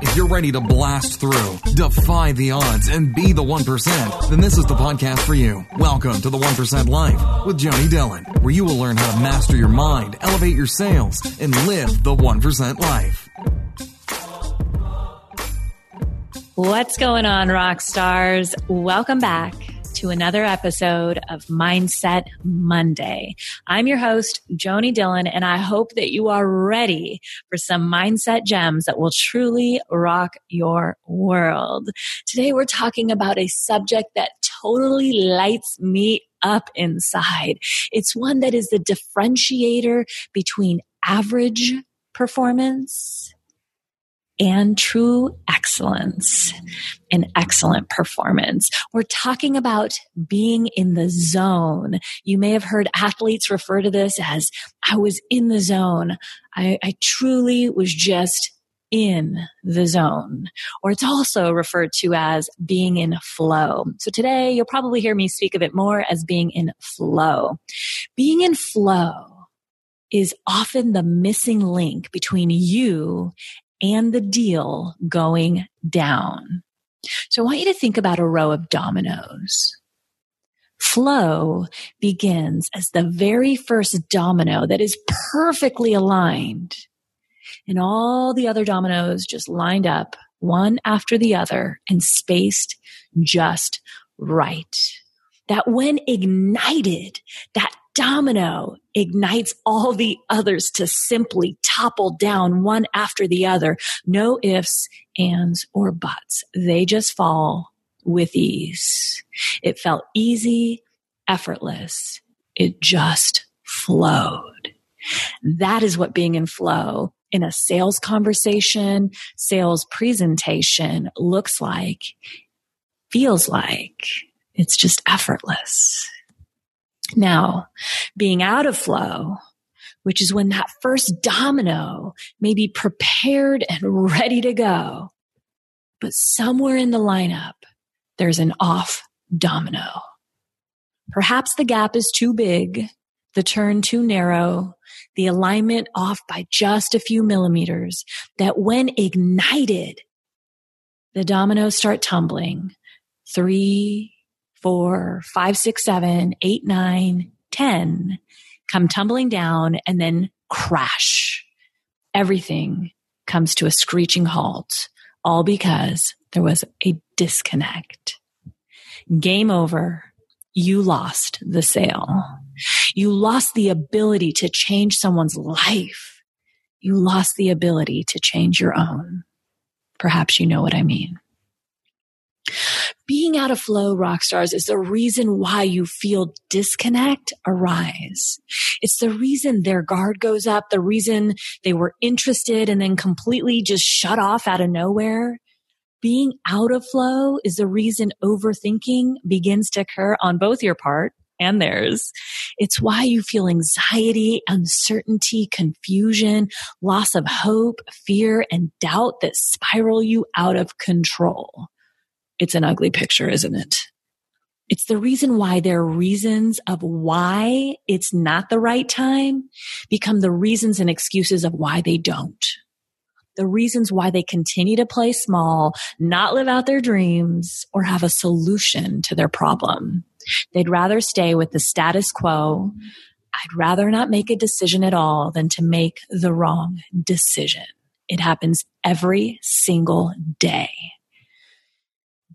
If you're ready to blast through, defy the odds, and be the 1%, then this is the podcast for you. Welcome to the 1% Life with Joni Dillon, where you will learn how to master your mind, elevate your sales, and live the 1% life. What's going on, rock stars? Welcome back to another episode of Mindset Monday. I'm your host, Joni Dillon, and I hope that you are ready for some mindset gems that will truly rock your world. Today, we're talking about a subject that totally lights me up inside. It's one that is the differentiator between average performance and true excellence and excellent performance. We're talking about being in the zone. You may have heard athletes refer to this as I was in the zone. I, I truly was just in the zone, or it's also referred to as being in flow. So today you'll probably hear me speak of it more as being in flow. Being in flow is often the missing link between you and the deal going down. So I want you to think about a row of dominoes. Flow begins as the very first domino that is perfectly aligned and all the other dominoes just lined up one after the other and spaced just right. That when ignited, that domino ignites all the others to simply topple down one after the other. No ifs, ands, or buts. They just fall with ease. It felt easy, effortless. It just flowed. That is what being in flow in a sales conversation, sales presentation looks like, feels like. It's just effortless. Now, being out of flow, which is when that first domino may be prepared and ready to go, but somewhere in the lineup, there's an off domino. Perhaps the gap is too big, the turn too narrow, the alignment off by just a few millimeters, that when ignited, the dominoes start tumbling. Three, four, five, six, seven, eight, nine, ten come tumbling down and then crash. Everything comes to a screeching halt, all because there was a disconnect. Game over. You lost the sale. You lost the ability to change someone's life. You lost the ability to change your own. Perhaps you know what I mean being out of flow, rock stars, is the reason why you feel disconnect arise. It's the reason their guard goes up, the reason they were interested and then completely just shut off out of nowhere. Being out of flow is the reason overthinking begins to occur on both your part and theirs. It's why you feel anxiety, uncertainty, confusion, loss of hope, fear, and doubt that spiral you out of control it's an ugly picture, isn't it? It's the reason why their reasons of why it's not the right time become the reasons and excuses of why they don't. The reasons why they continue to play small, not live out their dreams, or have a solution to their problem. They'd rather stay with the status quo. I'd rather not make a decision at all than to make the wrong decision. It happens every single day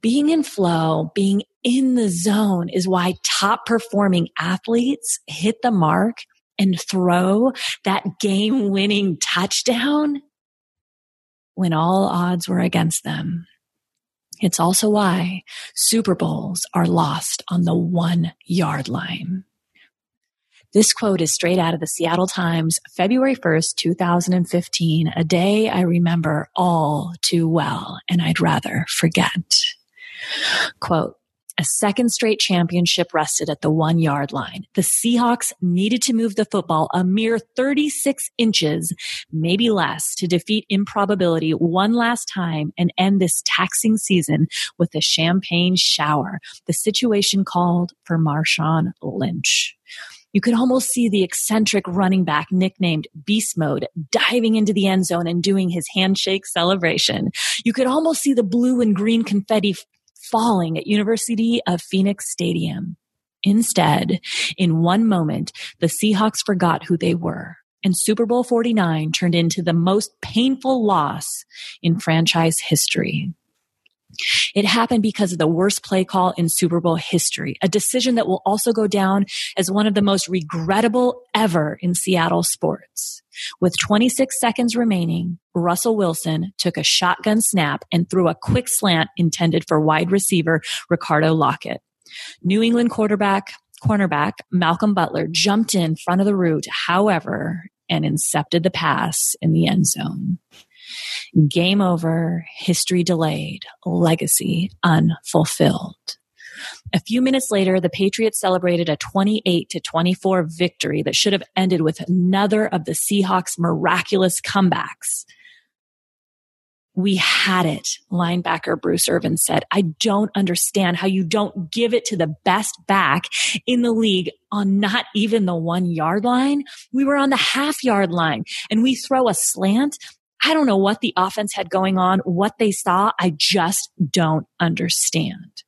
being in flow, being in the zone is why top performing athletes hit the mark and throw that game winning touchdown when all odds were against them. It's also why Super Bowls are lost on the one yard line. This quote is straight out of the Seattle Times, February 1st, 2015, a day I remember all too well and I'd rather forget. Quote, a second straight championship rested at the one yard line. The Seahawks needed to move the football a mere 36 inches, maybe less, to defeat improbability one last time and end this taxing season with a champagne shower. The situation called for Marshawn Lynch. You could almost see the eccentric running back nicknamed Beast Mode diving into the end zone and doing his handshake celebration. You could almost see the blue and green confetti falling at University of Phoenix Stadium. Instead, in one moment, the Seahawks forgot who they were and Super Bowl 49 turned into the most painful loss in franchise history. It happened because of the worst play call in Super Bowl history, a decision that will also go down as one of the most regrettable ever in Seattle sports. With 26 seconds remaining, Russell Wilson took a shotgun snap and threw a quick slant intended for wide receiver Ricardo Lockett. New England quarterback cornerback Malcolm Butler jumped in front of the route. However, and incepted the pass in the end zone. Game over, history delayed, legacy unfulfilled. A few minutes later, the Patriots celebrated a 28 to 24 victory that should have ended with another of the Seahawks' miraculous comebacks. We had it, linebacker Bruce Irvin said. I don't understand how you don't give it to the best back in the league on not even the one yard line. We were on the half yard line and we throw a slant. I don't know what the offense had going on, what they saw. I just don't understand.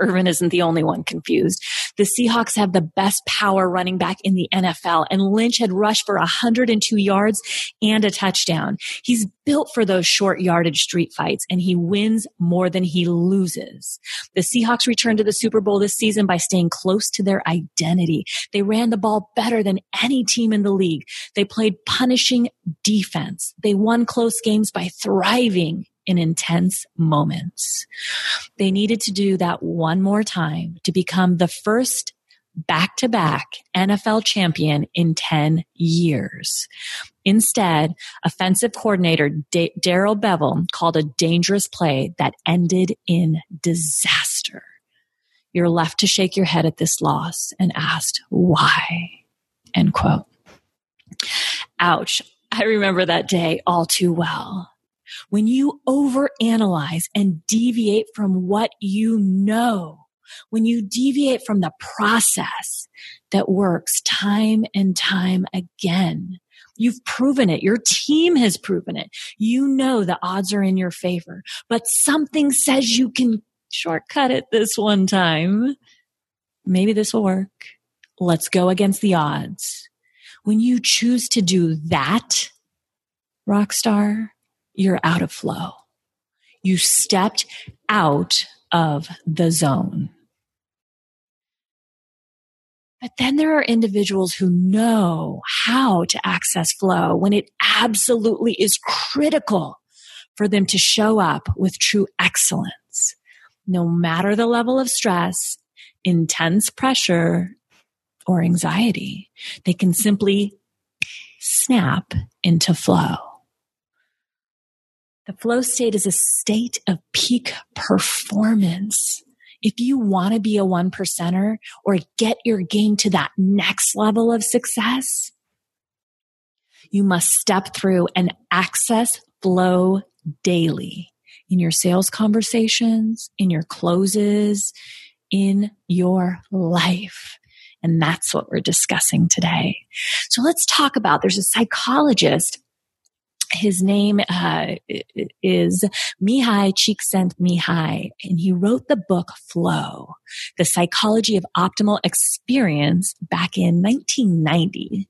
Irvin isn't the only one confused. The Seahawks have the best power running back in the NFL, and Lynch had rushed for 102 yards and a touchdown. He's built for those short yardage street fights, and he wins more than he loses. The Seahawks returned to the Super Bowl this season by staying close to their identity. They ran the ball better than any team in the league. They played punishing defense. They won close games by thriving in intense moments. They needed to do that one more time to become the first back to back NFL champion in 10 years. Instead, offensive coordinator D- Darrell Bevell called a dangerous play that ended in disaster. You're left to shake your head at this loss and asked, why? End quote. Ouch. I remember that day all too well when you overanalyze and deviate from what you know, when you deviate from the process that works time and time again, You've proven it. Your team has proven it. You know the odds are in your favor, but something says you can shortcut it this one time. Maybe this will work. Let's go against the odds. When you choose to do that, rock star, you're out of flow. You stepped out of the zone. But then there are individuals who know how to access flow when it absolutely is critical for them to show up with true excellence. No matter the level of stress, intense pressure, or anxiety, they can simply snap into flow. Flow state is a state of peak performance. If you want to be a one percenter or get your game to that next level of success, you must step through and access flow daily in your sales conversations, in your closes, in your life. And that's what we're discussing today. So let's talk about there's a psychologist his name uh, is Mihaly Csikszentmihalyi, and he wrote the book Flow, The Psychology of Optimal Experience back in 1990.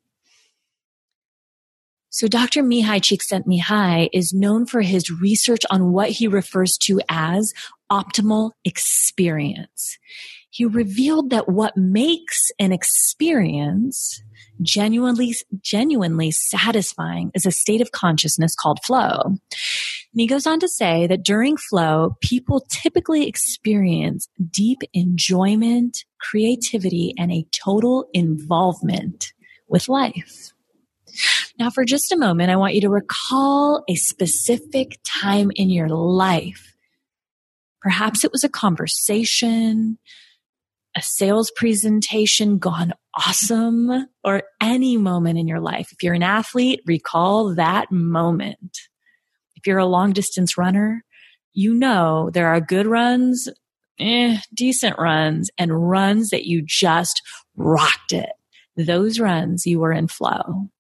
So Dr. Mihaly Csikszentmihalyi is known for his research on what he refers to as optimal experience. He revealed that what makes an experience genuinely, genuinely satisfying is a state of consciousness called flow. And he goes on to say that during flow, people typically experience deep enjoyment, creativity, and a total involvement with life. Now, for just a moment, I want you to recall a specific time in your life. Perhaps it was a conversation, a sales presentation gone awesome or any moment in your life. If you're an athlete, recall that moment. If you're a long distance runner, you know there are good runs, eh, decent runs, and runs that you just rocked it. those runs, you were in flow.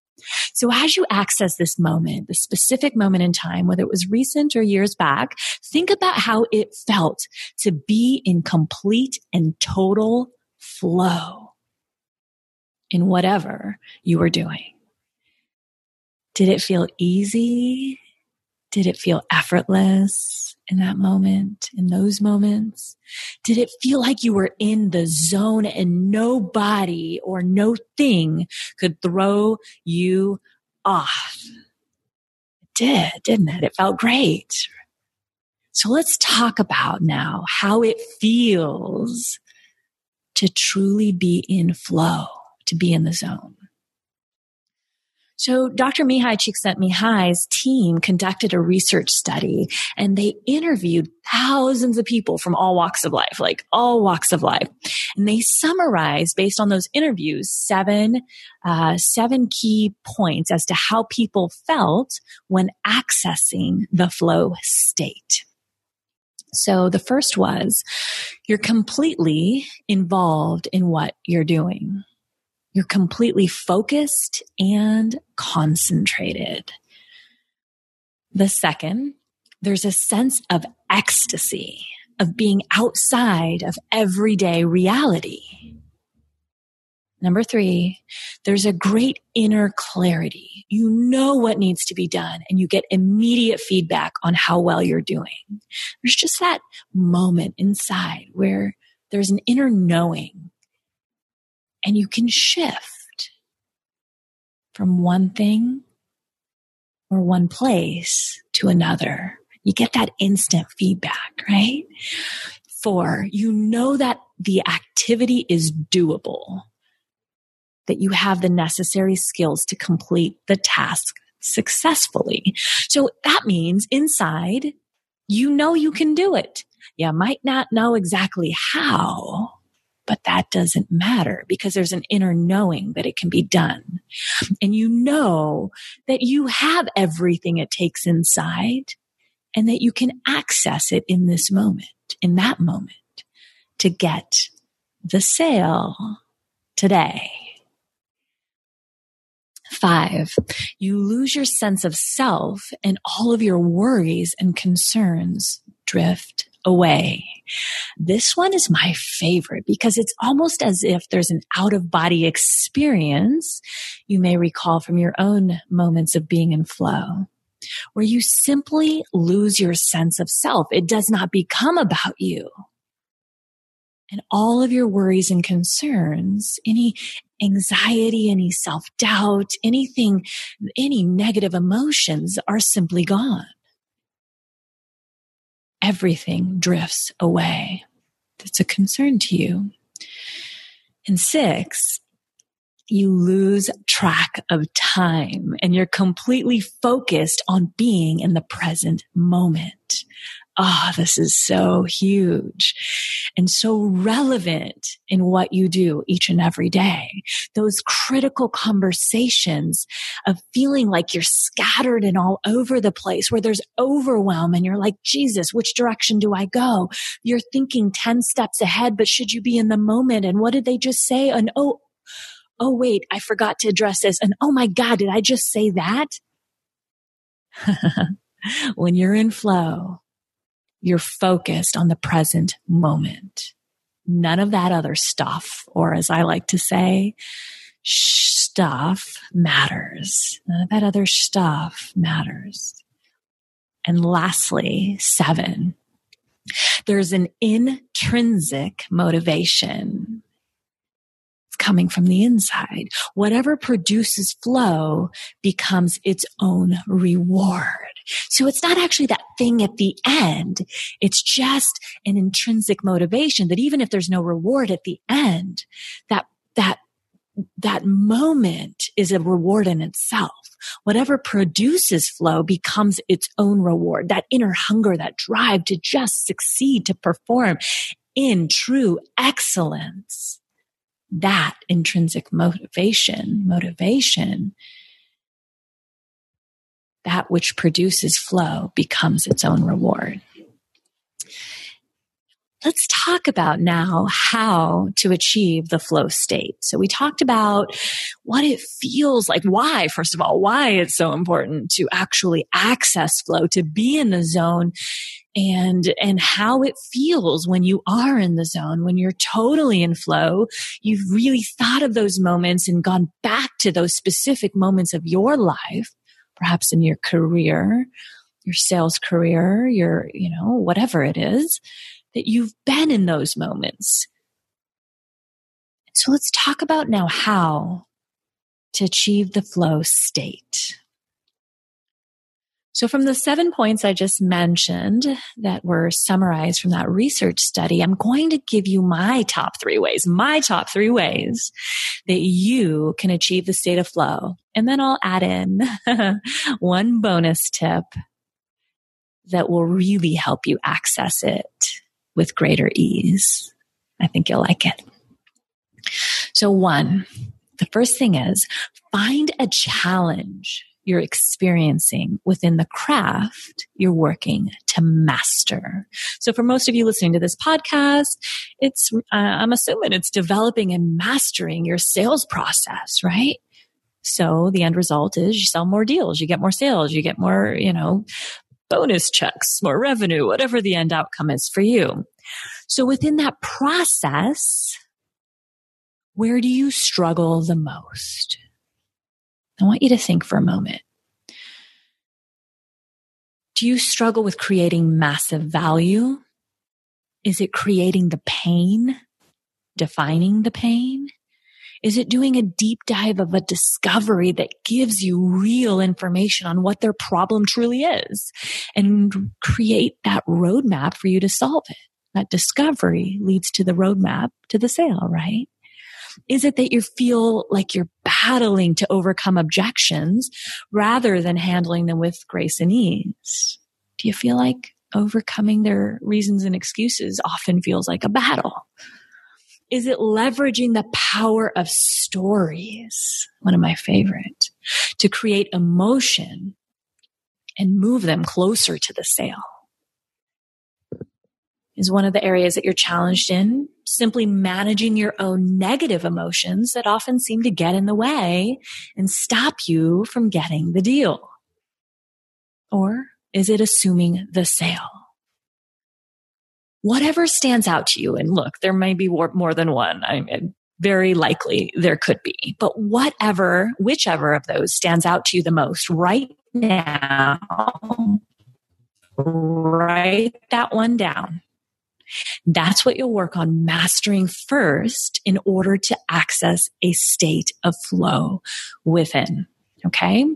So as you access this moment, the specific moment in time, whether it was recent or years back, think about how it felt to be in complete and total flow in whatever you were doing. Did it feel easy? Did it feel effortless in that moment, in those moments? Did it feel like you were in the zone and nobody or no thing could throw you off? It did, didn't it? It felt great. So let's talk about now how it feels to truly be in flow, to be in the zone. So Dr. Mihaly Csikszentmihalyi's team conducted a research study and they interviewed thousands of people from all walks of life, like all walks of life. And they summarized based on those interviews seven, uh, seven key points as to how people felt when accessing the flow state. So the first was you're completely involved in what you're doing. You're completely focused and concentrated. The second, there's a sense of ecstasy, of being outside of everyday reality. Number three, there's a great inner clarity. You know what needs to be done and you get immediate feedback on how well you're doing. There's just that moment inside where there's an inner knowing and you can shift from one thing or one place to another. You get that instant feedback, right? Four, you know that the activity is doable, that you have the necessary skills to complete the task successfully. So that means inside, you know you can do it. You might not know exactly how, but that doesn't matter because there's an inner knowing that it can be done. And you know that you have everything it takes inside and that you can access it in this moment, in that moment to get the sale today. Five, you lose your sense of self and all of your worries and concerns drift away. This one is my favorite because it's almost as if there's an out of body experience you may recall from your own moments of being in flow where you simply lose your sense of self. It does not become about you. And all of your worries and concerns, any anxiety, any self doubt, anything, any negative emotions are simply gone everything drifts away that's a concern to you. And six, you lose track of time and you're completely focused on being in the present moment ah, oh, this is so huge and so relevant in what you do each and every day. Those critical conversations of feeling like you're scattered and all over the place where there's overwhelm and you're like, Jesus, which direction do I go? You're thinking 10 steps ahead, but should you be in the moment? And what did they just say? And oh, oh, wait, I forgot to address this. And oh my God, did I just say that? when you're in flow, you're focused on the present moment. None of that other stuff, or as I like to say, stuff matters. None of that other stuff matters. And lastly, seven, there's an intrinsic motivation coming from the inside. Whatever produces flow becomes its own reward. So it's not actually that thing at the end. It's just an intrinsic motivation that even if there's no reward at the end, that, that, that moment is a reward in itself. Whatever produces flow becomes its own reward. That inner hunger, that drive to just succeed, to perform in true excellence that intrinsic motivation, motivation, that which produces flow becomes its own reward. let's talk about now how to achieve the flow state. So we talked about what it feels like, why, first of all, why it's so important to actually access flow, to be in the zone and, and how it feels when you are in the zone, when you're totally in flow. You've really thought of those moments and gone back to those specific moments of your life, perhaps in your career, your sales career, your, you know, whatever it is that you've been in those moments. So let's talk about now how to achieve the flow state. So from the seven points I just mentioned that were summarized from that research study, I'm going to give you my top three ways, my top three ways that you can achieve the state of flow. And then I'll add in one bonus tip that will really help you access it with greater ease. I think you'll like it. So one, the first thing is find a challenge you're experiencing within the craft you're working to master. So for most of you listening to this podcast, it's, uh, I'm assuming it's developing and mastering your sales process, right? So the end result is you sell more deals, you get more sales, you get more, you know, bonus checks, more revenue, whatever the end outcome is for you. So within that process, where do you struggle the most? I want you to think for a moment. Do you struggle with creating massive value? Is it creating the pain? Defining the pain? Is it doing a deep dive of a discovery that gives you real information on what their problem truly is and create that roadmap for you to solve it? That discovery leads to the roadmap to the sale, right? Is it that you feel like you're battling to overcome objections rather than handling them with grace and ease? Do you feel like overcoming their reasons and excuses often feels like a battle? Is it leveraging the power of stories? One of my favorite to create emotion and move them closer to the sale. Is one of the areas that you're challenged in simply managing your own negative emotions that often seem to get in the way and stop you from getting the deal? Or is it assuming the sale? whatever stands out to you. And look, there may be more than one. I mean, very likely there could be, but whatever, whichever of those stands out to you the most right now, write that one down. That's what you'll work on mastering first in order to access a state of flow within. Okay.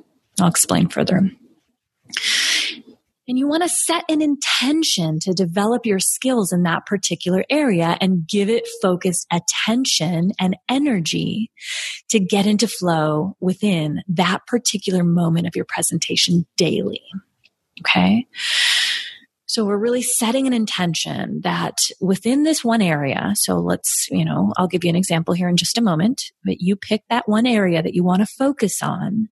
I'll explain further. And you want to set an intention to develop your skills in that particular area and give it focused attention and energy to get into flow within that particular moment of your presentation daily. Okay. So we're really setting an intention that within this one area, so let's, you know, I'll give you an example here in just a moment, but you pick that one area that you want to focus on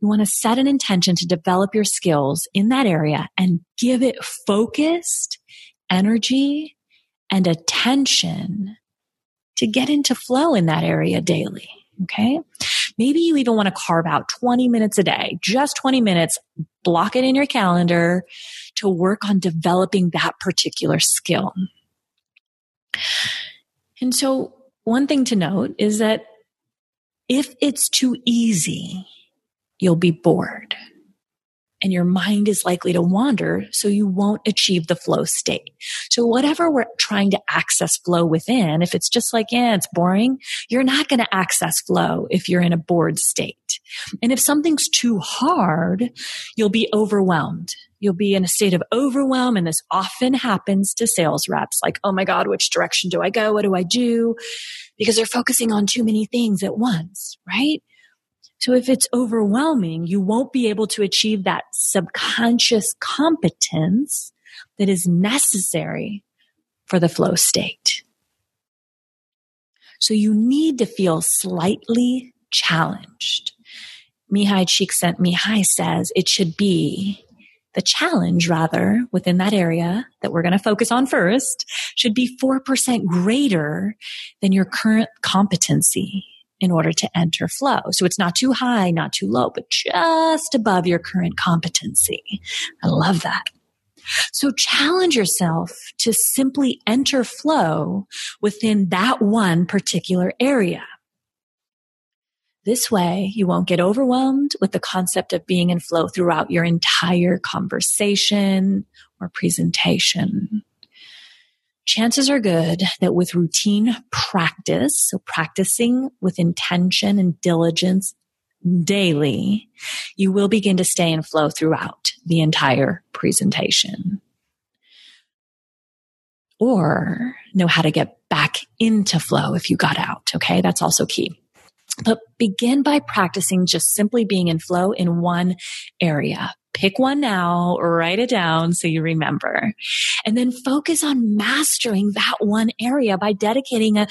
you want to set an intention to develop your skills in that area and give it focused energy and attention to get into flow in that area daily. Okay. Maybe you even want to carve out 20 minutes a day, just 20 minutes, block it in your calendar to work on developing that particular skill. And so one thing to note is that if it's too easy, you'll be bored and your mind is likely to wander, so you won't achieve the flow state. So whatever we're trying to access flow within, if it's just like, yeah, it's boring, you're not going to access flow if you're in a bored state. And if something's too hard, you'll be overwhelmed. You'll be in a state of overwhelm. And this often happens to sales reps like, oh my God, which direction do I go? What do I do? Because they're focusing on too many things at once, right? So if it's overwhelming, you won't be able to achieve that subconscious competence that is necessary for the flow state. So you need to feel slightly challenged. Mihaly Csikszentmihalyi says it should be The challenge, rather, within that area that we're going to focus on first should be 4% greater than your current competency in order to enter flow. So it's not too high, not too low, but just above your current competency. I love that. So challenge yourself to simply enter flow within that one particular area. This way, you won't get overwhelmed with the concept of being in flow throughout your entire conversation or presentation. Chances are good that with routine practice, so practicing with intention and diligence daily, you will begin to stay in flow throughout the entire presentation. Or know how to get back into flow if you got out. Okay. That's also key. But begin by practicing just simply being in flow in one area. Pick one now, write it down so you remember. And then focus on mastering that one area by dedicating a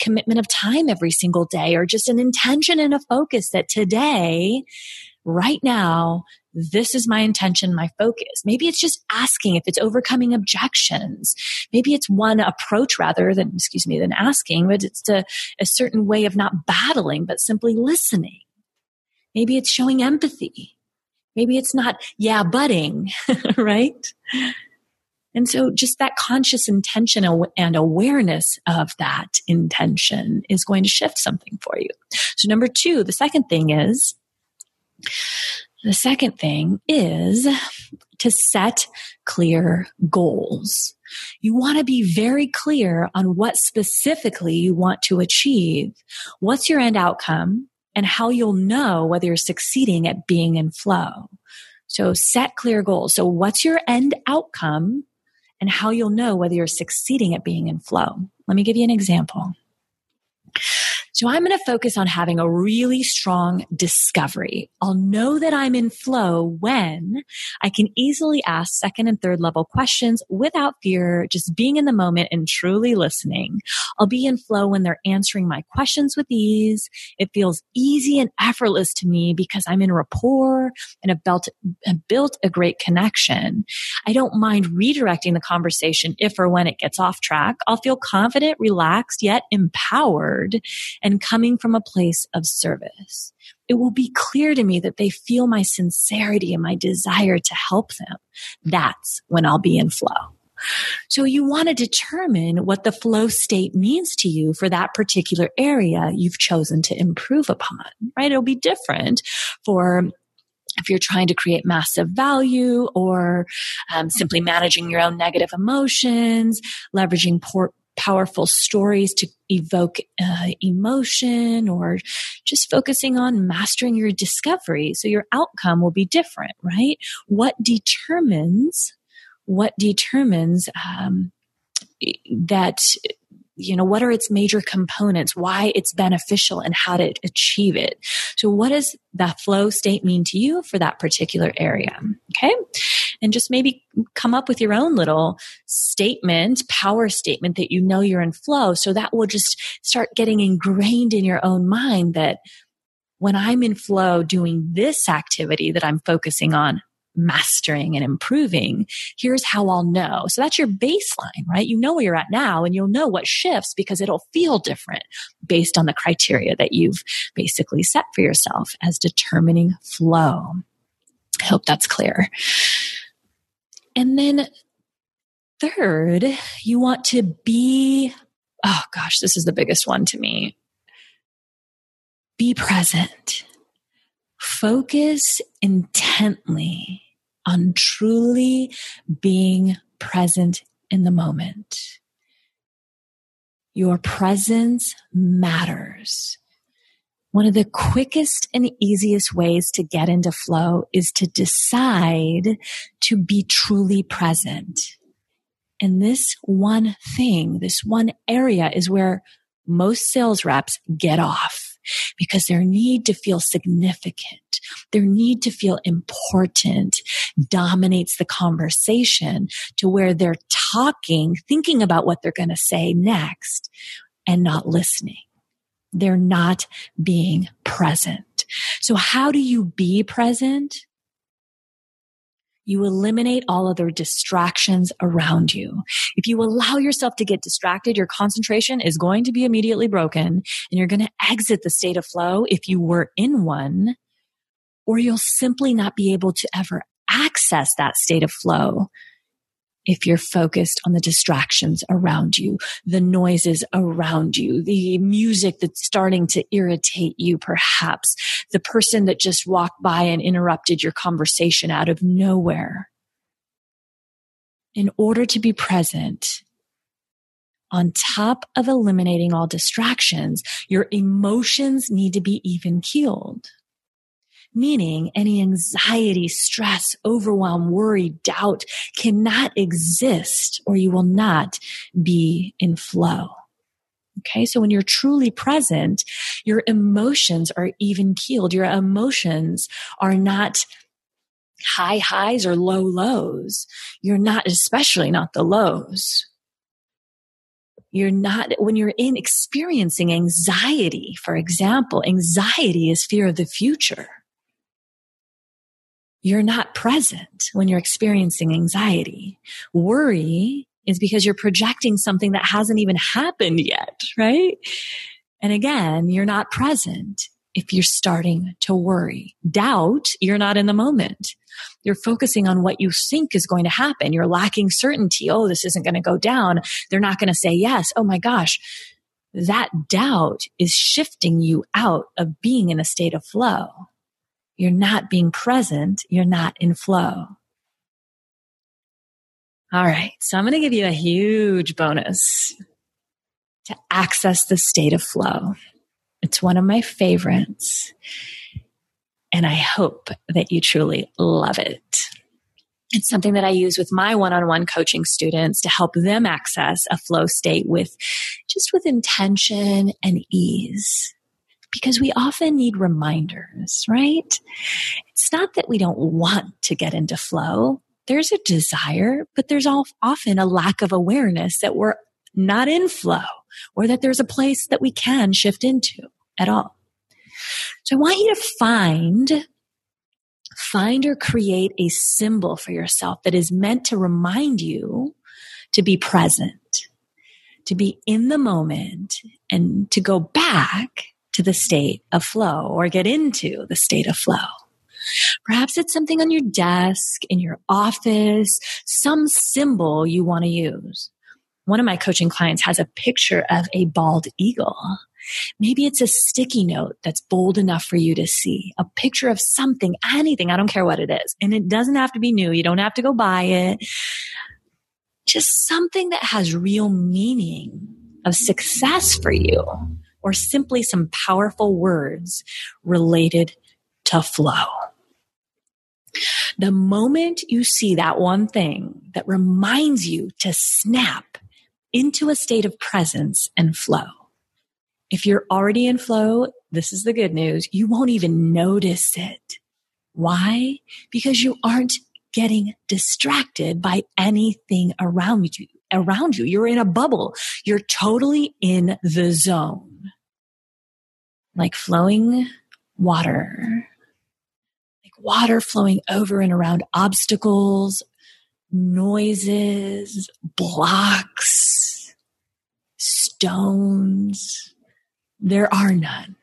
commitment of time every single day or just an intention and a focus that today, right now, this is my intention, my focus. Maybe it's just asking if it's overcoming objections. Maybe it's one approach rather than, excuse me, than asking, but it's a, a certain way of not battling, but simply listening. Maybe it's showing empathy. Maybe it's not, yeah, budding, right? And so just that conscious intention and awareness of that intention is going to shift something for you. So number two, the second thing is the second thing is to set clear goals. You want to be very clear on what specifically you want to achieve. What's your end outcome and how you'll know whether you're succeeding at being in flow. So set clear goals. So what's your end outcome and how you'll know whether you're succeeding at being in flow? Let me give you an example. So I'm going to focus on having a really strong discovery. I'll know that I'm in flow when I can easily ask second and third level questions without fear, just being in the moment and truly listening. I'll be in flow when they're answering my questions with ease. It feels easy and effortless to me because I'm in rapport and have built, have built a great connection. I don't mind redirecting the conversation if or when it gets off track. I'll feel confident, relaxed, yet empowered and coming from a place of service. It will be clear to me that they feel my sincerity and my desire to help them. That's when I'll be in flow. So you want to determine what the flow state means to you for that particular area you've chosen to improve upon, right? It'll be different for if you're trying to create massive value or um, simply managing your own negative emotions, leveraging por- powerful stories to evoke uh, emotion or just focusing on mastering your discovery. So your outcome will be different, right? What determines, what determines, um, that you know, what are its major components, why it's beneficial and how to achieve it. So what does that flow state mean to you for that particular area? Okay. And just maybe come up with your own little statement, power statement that you know you're in flow. So that will just start getting ingrained in your own mind that when I'm in flow doing this activity that I'm focusing on, mastering and improving, here's how I'll know. So that's your baseline, right? You know where you're at now and you'll know what shifts because it'll feel different based on the criteria that you've basically set for yourself as determining flow. I hope that's clear. And then third, you want to be, oh gosh, this is the biggest one to me. Be present. Focus intently on truly being present in the moment. Your presence matters. One of the quickest and easiest ways to get into flow is to decide to be truly present. And this one thing, this one area is where most sales reps get off because their need to feel significant, their need to feel important dominates the conversation to where they're talking, thinking about what they're going to say next and not listening. They're not being present. So how do you be present? you eliminate all other distractions around you. If you allow yourself to get distracted, your concentration is going to be immediately broken and you're going to exit the state of flow if you were in one, or you'll simply not be able to ever access that state of flow if you're focused on the distractions around you, the noises around you, the music that's starting to irritate you, perhaps the person that just walked by and interrupted your conversation out of nowhere. In order to be present, on top of eliminating all distractions, your emotions need to be even keeled meaning any anxiety, stress, overwhelm, worry, doubt cannot exist or you will not be in flow. Okay. So when you're truly present, your emotions are even keeled. Your emotions are not high highs or low lows. You're not, especially not the lows. You're not, when you're in experiencing anxiety, for example, anxiety is fear of the future you're not present when you're experiencing anxiety. Worry is because you're projecting something that hasn't even happened yet, right? And again, you're not present if you're starting to worry. Doubt, you're not in the moment. You're focusing on what you think is going to happen. You're lacking certainty. Oh, this isn't going to go down. They're not going to say yes. Oh my gosh. That doubt is shifting you out of being in a state of flow you're not being present, you're not in flow. All right. So I'm going to give you a huge bonus to access the state of flow. It's one of my favorites. And I hope that you truly love it. It's something that I use with my one-on-one coaching students to help them access a flow state with just with intention and ease because we often need reminders, right? It's not that we don't want to get into flow. There's a desire, but there's often a lack of awareness that we're not in flow or that there's a place that we can shift into at all. So I want you to find find or create a symbol for yourself that is meant to remind you to be present, to be in the moment and to go back to the state of flow or get into the state of flow. Perhaps it's something on your desk, in your office, some symbol you want to use. One of my coaching clients has a picture of a bald eagle. Maybe it's a sticky note that's bold enough for you to see, a picture of something, anything. I don't care what it is. And it doesn't have to be new. You don't have to go buy it. Just something that has real meaning of success for you or simply some powerful words related to flow. The moment you see that one thing that reminds you to snap into a state of presence and flow. If you're already in flow, this is the good news. You won't even notice it. Why? Because you aren't getting distracted by anything around you. Around you, you're in a bubble. You're totally in the zone like flowing water, like water flowing over and around obstacles, noises, blocks, stones. There are none.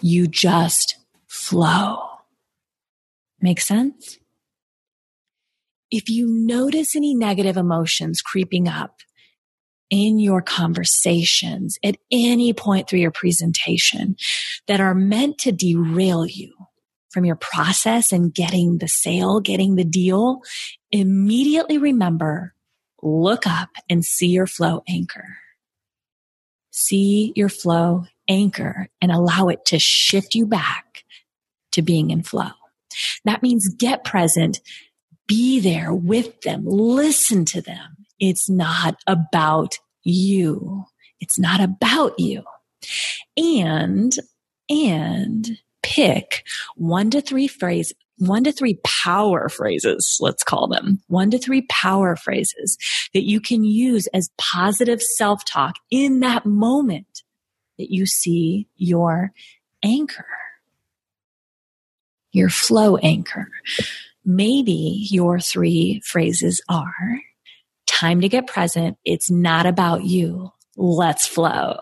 You just flow. Make sense? If you notice any negative emotions creeping up, in your conversations at any point through your presentation that are meant to derail you from your process and getting the sale, getting the deal, immediately remember, look up and see your flow anchor. See your flow anchor and allow it to shift you back to being in flow. That means get present, be there with them, listen to them, it's not about you. It's not about you. And, and pick one to three phrase, one to three power phrases, let's call them one to three power phrases that you can use as positive self talk in that moment that you see your anchor, your flow anchor. maybe your three phrases are time to get present. It's not about you. Let's flow.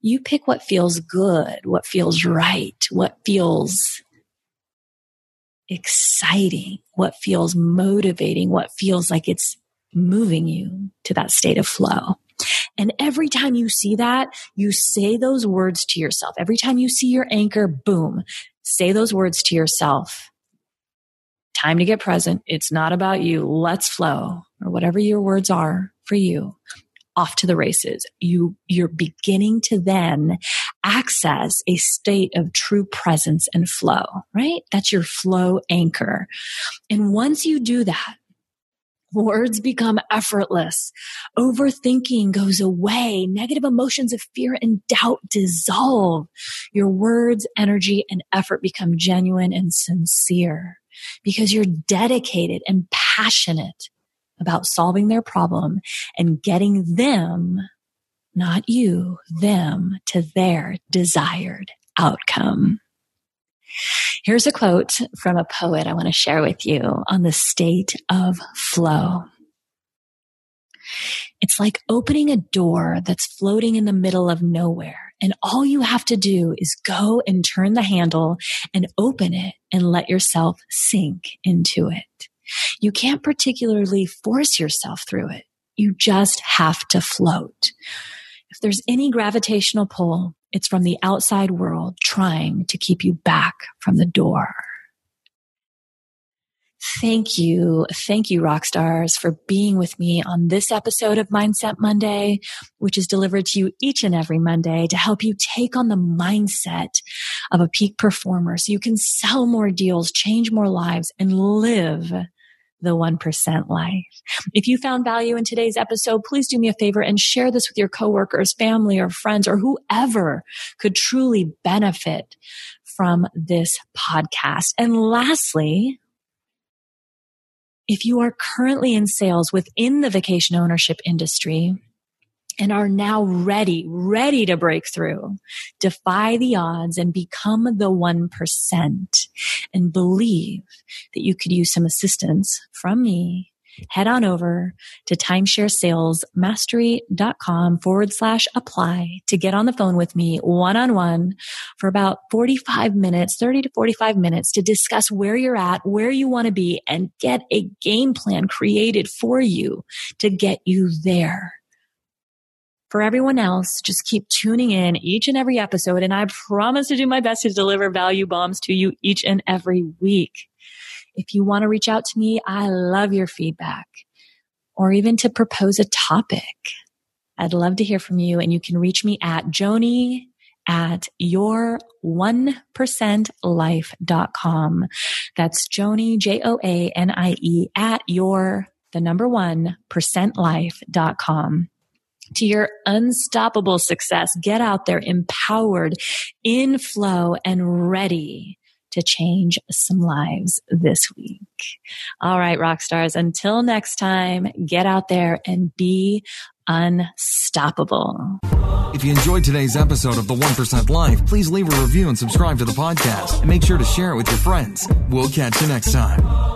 You pick what feels good, what feels right, what feels exciting, what feels motivating, what feels like it's moving you to that state of flow. And every time you see that, you say those words to yourself. Every time you see your anchor, boom, say those words to yourself. Time to get present. It's not about you. Let's flow or whatever your words are for you off to the races. You, you're beginning to then access a state of true presence and flow, right? That's your flow anchor. And once you do that, words become effortless. Overthinking goes away. Negative emotions of fear and doubt dissolve. Your words, energy, and effort become genuine and sincere because you're dedicated and passionate about solving their problem and getting them, not you, them to their desired outcome. Here's a quote from a poet I want to share with you on the state of flow. It's like opening a door that's floating in the middle of nowhere. And all you have to do is go and turn the handle and open it and let yourself sink into it. You can't particularly force yourself through it. You just have to float. If there's any gravitational pull, it's from the outside world trying to keep you back from the door. Thank you. Thank you, rock stars, for being with me on this episode of Mindset Monday, which is delivered to you each and every Monday to help you take on the mindset of a peak performer so you can sell more deals, change more lives, and live the 1% life. If you found value in today's episode, please do me a favor and share this with your coworkers, family, or friends, or whoever could truly benefit from this podcast. And lastly, if you are currently in sales within the vacation ownership industry, and are now ready, ready to break through, defy the odds and become the 1% and believe that you could use some assistance from me, head on over to timesharesalesmastery.com forward slash apply to get on the phone with me one on one for about 45 minutes, 30 to 45 minutes to discuss where you're at, where you want to be and get a game plan created for you to get you there for everyone else, just keep tuning in each and every episode. And I promise to do my best to deliver value bombs to you each and every week. If you want to reach out to me, I love your feedback or even to propose a topic. I'd love to hear from you and you can reach me at Joanie at your 1%life.com. That's Joanie, J-O-A-N-I-E at your, the number one percent life.com to your unstoppable success. Get out there empowered, in flow, and ready to change some lives this week. All right, rock stars, until next time, get out there and be unstoppable. If you enjoyed today's episode of The 1% Life, please leave a review and subscribe to the podcast. And make sure to share it with your friends. We'll catch you next time.